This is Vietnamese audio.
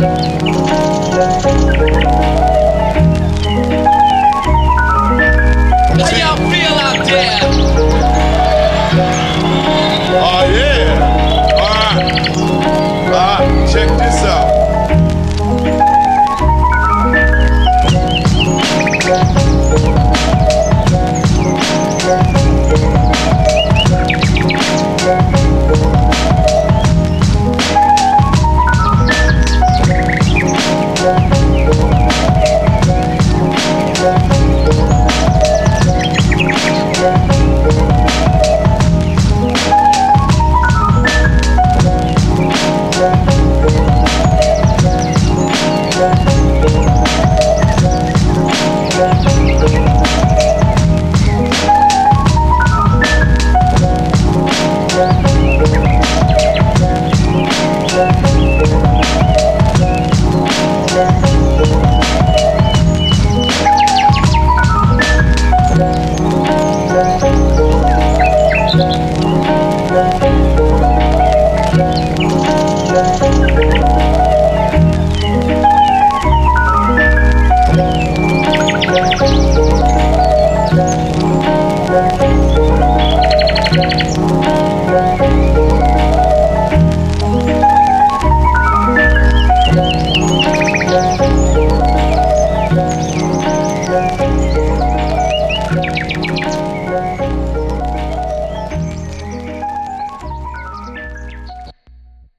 Música Thank you.